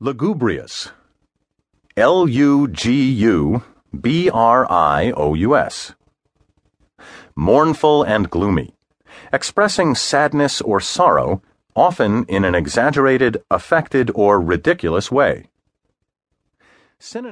Lugubrious. L U G U B R I O U S. Mournful and gloomy, expressing sadness or sorrow, often in an exaggerated, affected, or ridiculous way. Synonym